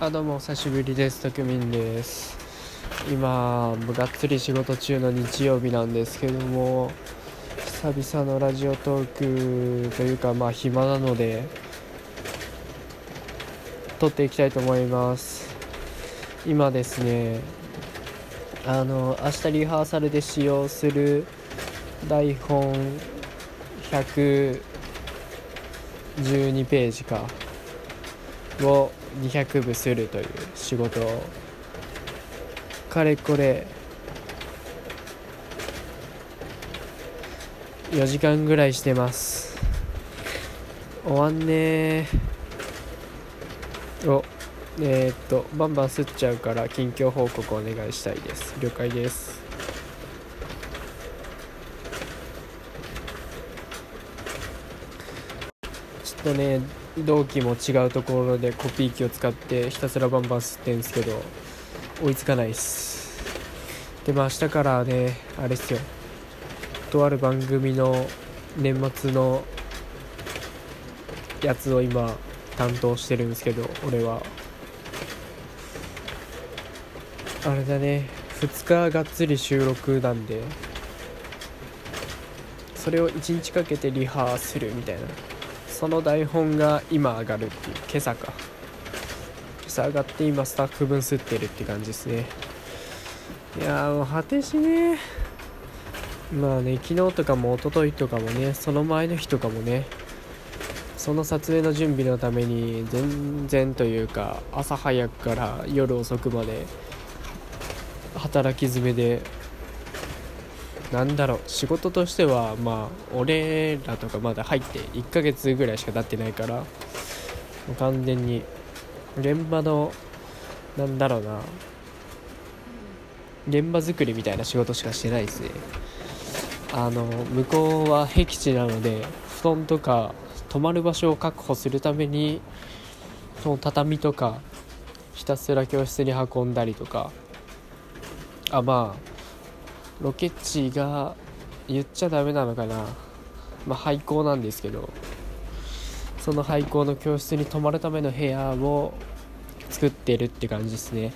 あどうもお久しぶりです。たくみんです。今がっつり仕事中の日曜日なんですけども久々のラジオトークというかまあ暇なので撮っていきたいと思います。今ですねあの明日リハーサルで使用する台本112ページかを200部するという仕事をかれこれ4時間ぐらいしてます。終わんねおえー、っとバンバン吸っちゃうから近況報告お願いしたいです。了解ですちょっとね同期も違うところでコピー機を使ってひたすらバンバン吸ってんですけど追いつかないっす。でも明日からねあれっすよ。とある番組の年末のやつを今担当してるんですけど俺は。あれだね2日がっつり収録なんでそれを1日かけてリハーするみたいな。その台本が今上がるっていう。今朝か。今朝上がって今スタッフ分吸ってるって感じですね。いやもう果てしね。まあね昨日とかも一昨日とかもねその前の日とかもねその撮影の準備のために全然というか朝早くから夜遅くまで働き詰めでなんだろう仕事としてはまあ俺らとかまだ入って1ヶ月ぐらいしか経ってないから完全に現場のなんだろうな現場作りみたいな仕事しかしてないですねあの向こうは僻地なので布団とか泊まる場所を確保するためにその畳とかひたすら教室に運んだりとかあまあロケ地が言っちゃダメなのかな。まあ廃校なんですけど。その廃校の教室に泊まるための部屋を作ってるって感じですね。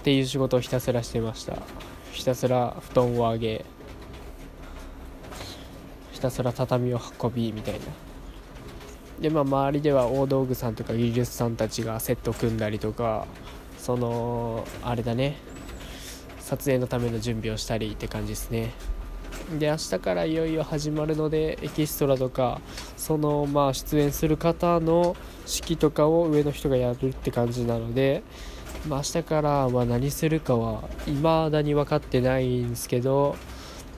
っていう仕事をひたすらしてました。ひたすら布団を上げ。ひたすら畳を運びみたいな。でまあ周りでは大道具さんとか技術さんたちがセット組んだりとかそのあれだね。撮影のための準備をしたりって感じですね。で明日からいよいよ始まるのでエキストラとかそのまあ出演する方の式とかを上の人がやるって感じなので、まあ、明日からは何するかは未だに分かってないんですけど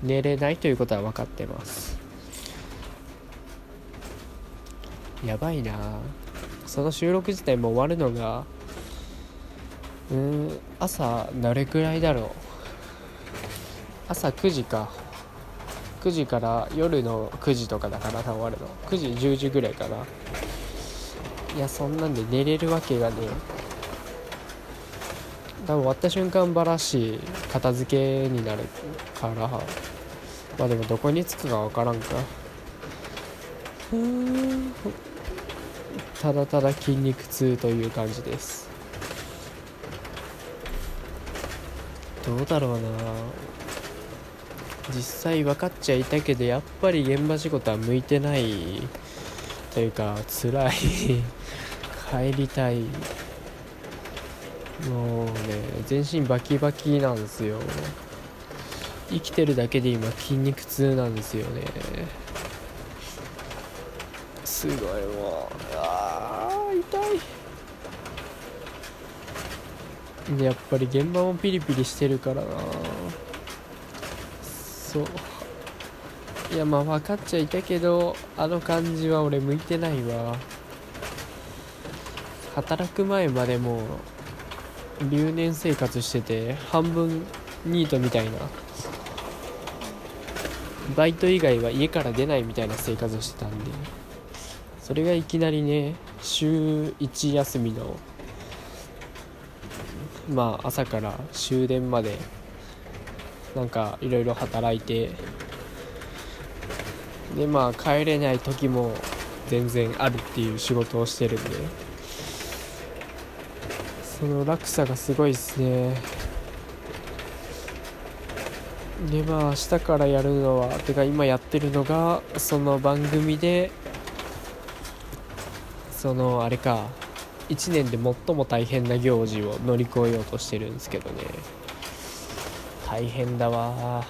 寝れないということは分かってます。やばいな。その収録自体も終わるのがうん朝どれくらいだろう？朝9時か。9時から夜の9時とかだから終わるの。9時10時ぐらいかな。いやそんなんで寝れるわけがね多分終わった瞬間バラし片付けになるから。まあでもどこに着くか分からんか。うん。ただただ筋肉痛という感じです。どうだろうな。実際分かっちゃいたけどやっぱり現場仕事は向いてないというか辛い。帰りたいもうね全身バキバキなんですよ。生きてるだけで今筋肉痛なんですよね。すごいもう。あ痛い。でやっぱり現場もピリピリしてるからな。そう。いやまあ分かっちゃいたけどあの感じは俺向いてないわ。働く前までも留年生活してて半分ニートみたいな。バイト以外は家から出ないみたいな生活をしてたんで。それがいきなりね週1休みのまあ朝から終電までなんかいろいろ働いてでまあ帰れない時も全然あるっていう仕事をしてるんでその落差がすごいですね。でまあ明日からやるのはてか今やってるのがその番組でそのあれか1年で最も大変な行事を乗り越えようとしてるんですけどね。大変だわ。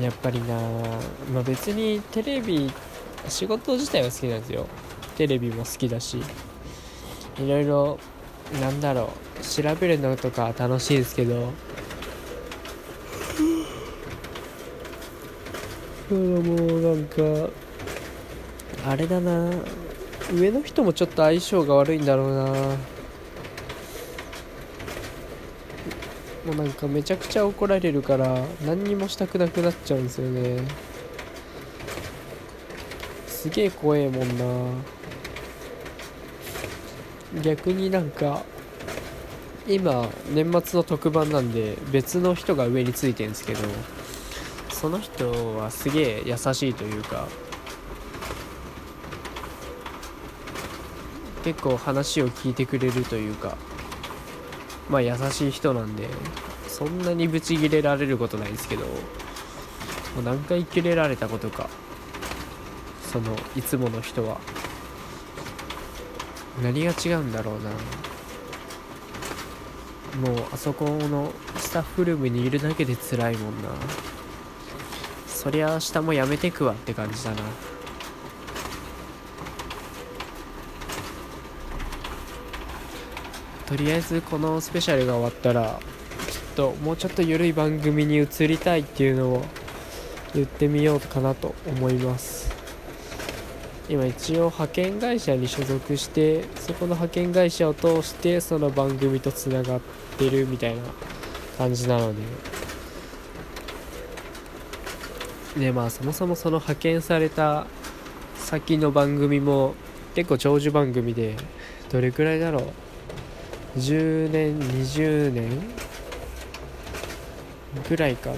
やっぱりな。まあ別にテレビ仕事自体は好きなんですよ。テレビも好きだし。いろいろなんだろう。調べるのとか楽しいですけど。もうなんかあれだな。上の人もちょっと相性が悪いんだろうな。もうなんかめちゃくちゃ怒られるから何にもしたくなくなっちゃうんですよね。すげえ怖えもんな。逆になんか今年末の特番なんで別の人が上についてるんですけどその人はすげえ優しいというか結構話を聞いてくれるというかまあ優しい人なんでそんなにブチギレられることないですけどもう何回キレられたことかそのいつもの人は何が違うんだろうな。もうあそこのスタッフルームにいるだけで辛いもんな。そりゃ明日もやめてくわって感じだな。とりあえずこのスペシャルが終わったらちょっともうちょっと緩い番組に移りたいっていうのを言ってみようかなと思います。今一応派遣会社に所属してそこの派遣会社を通してその番組とつながってるみたいな感じなので。でまあそもそもその派遣された先の番組も結構長寿番組でどれくらいだろう？10年20年？ぐらいかな？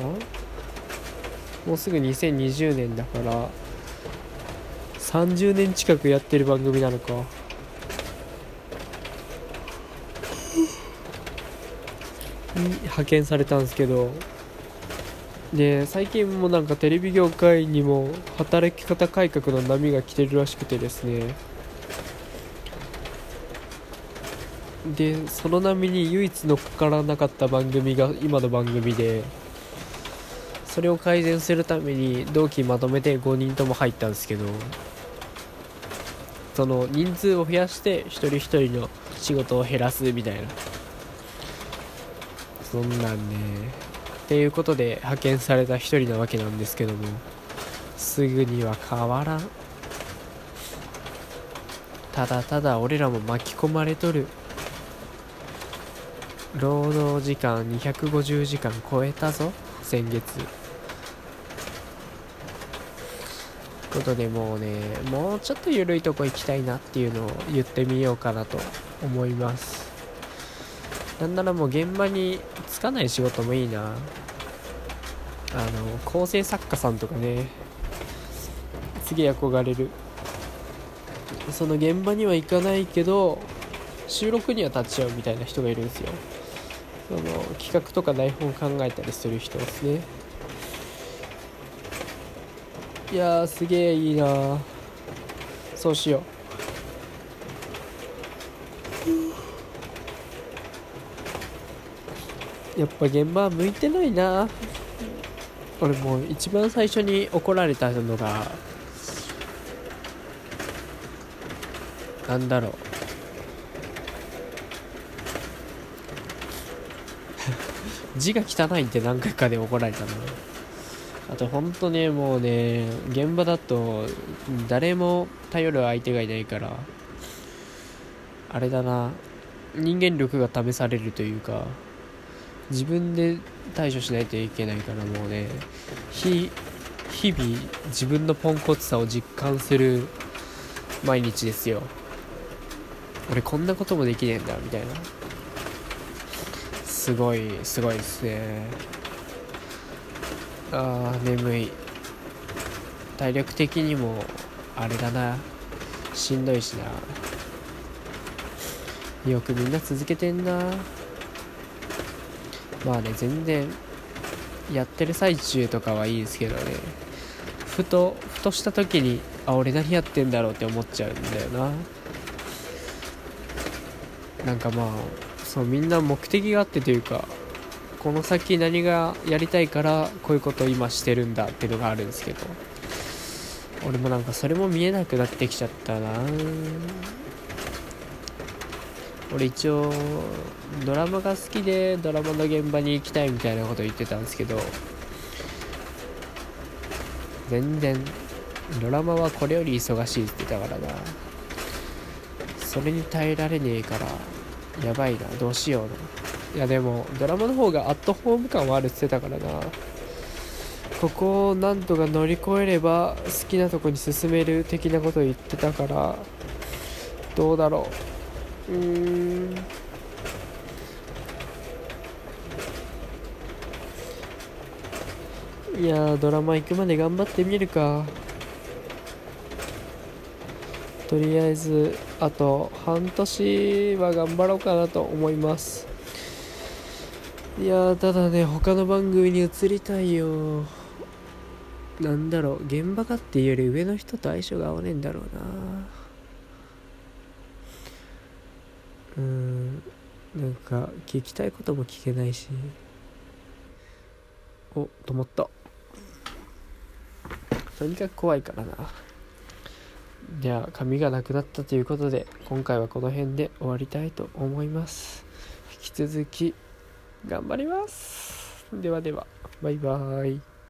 もうすぐ2020年だから30年近くやってる番組なのか。に派遣されたんですけど。で最近もなんかテレビ業界にも働き方改革の波が来てるらしくてですね。でその波に唯一乗っからなかった番組が今の番組でそれを改善するために同期まとめて5人とも入ったんですけどその人数を増やして一人一人の仕事を減らすみたいな。そんなんねっていうことで派遣された一人なわけなんですけどもすぐには変わらん。ただただ俺らも巻き込まれとる。労働時間250時間超えたぞ先月。ことでもうねもうちょっと緩いとこ行きたいなっていうのを言ってみようかなと思います。なんならもう現場につかない仕事もいいな。あの構成作家さんとかねすげえ憧れる。その現場には行かないけど収録には立ち会うみたいな人がいるんですよ。その企画とか台本考えたりする人ですね。いやすげえいいなそうしよう。やっぱ現場向いてないな俺もう一番最初に怒られたのがなんだろう。字が汚いって何回かで怒られたのあと本当ねもうね現場だと誰も頼る相手がいないからあれだな。人間力が試されるというか自分で対処しないといけないからもうね。日日々自分のポンコツさを実感する毎日ですよ。俺こんなこともできねえんだみたいな。すごいすごいですね。あー眠い。体力的にもあれだな。しんどいしな。よくみんな続けてんな。まあね全然やってる最中とかはいいですけどね。ふとふとした時にあ俺何やってんだろうって思っちゃうんだよな。なんかまあそうみんな目的があってというかこの先何がやりたいからこういうことを今してるんだっていうのがあるんですけど俺もなんかそれも見えなくなってきちゃったな。俺一応ドラマが好きでドラマの現場に行きたいみたいなこと言ってたんですけど全然ドラマはこれより忙しいって言ってたからな。それに耐えられねえからやばいなどうしような。いやでもドラマの方がアットホーム感はあるって言ってたからな。ここをなんとか乗り越えれば好きなとこに進める的なことを言ってたからどうだろう。うーん。いやドラマ行くまで頑張ってみるか。とりあえずあと半年は頑張ろうかなと思います。いやただね他の番組に移りたいよ。なんだろう現場かっていうより上の人と相性が合わねえんだろうな。うんなんか聞きたいことも聞けないし。お止まった。とにかく怖いからな。じゃあ髪がなくなったということで今回はこの辺で終わりたいと思います。引き続き頑張ります。ではではバイバーイ。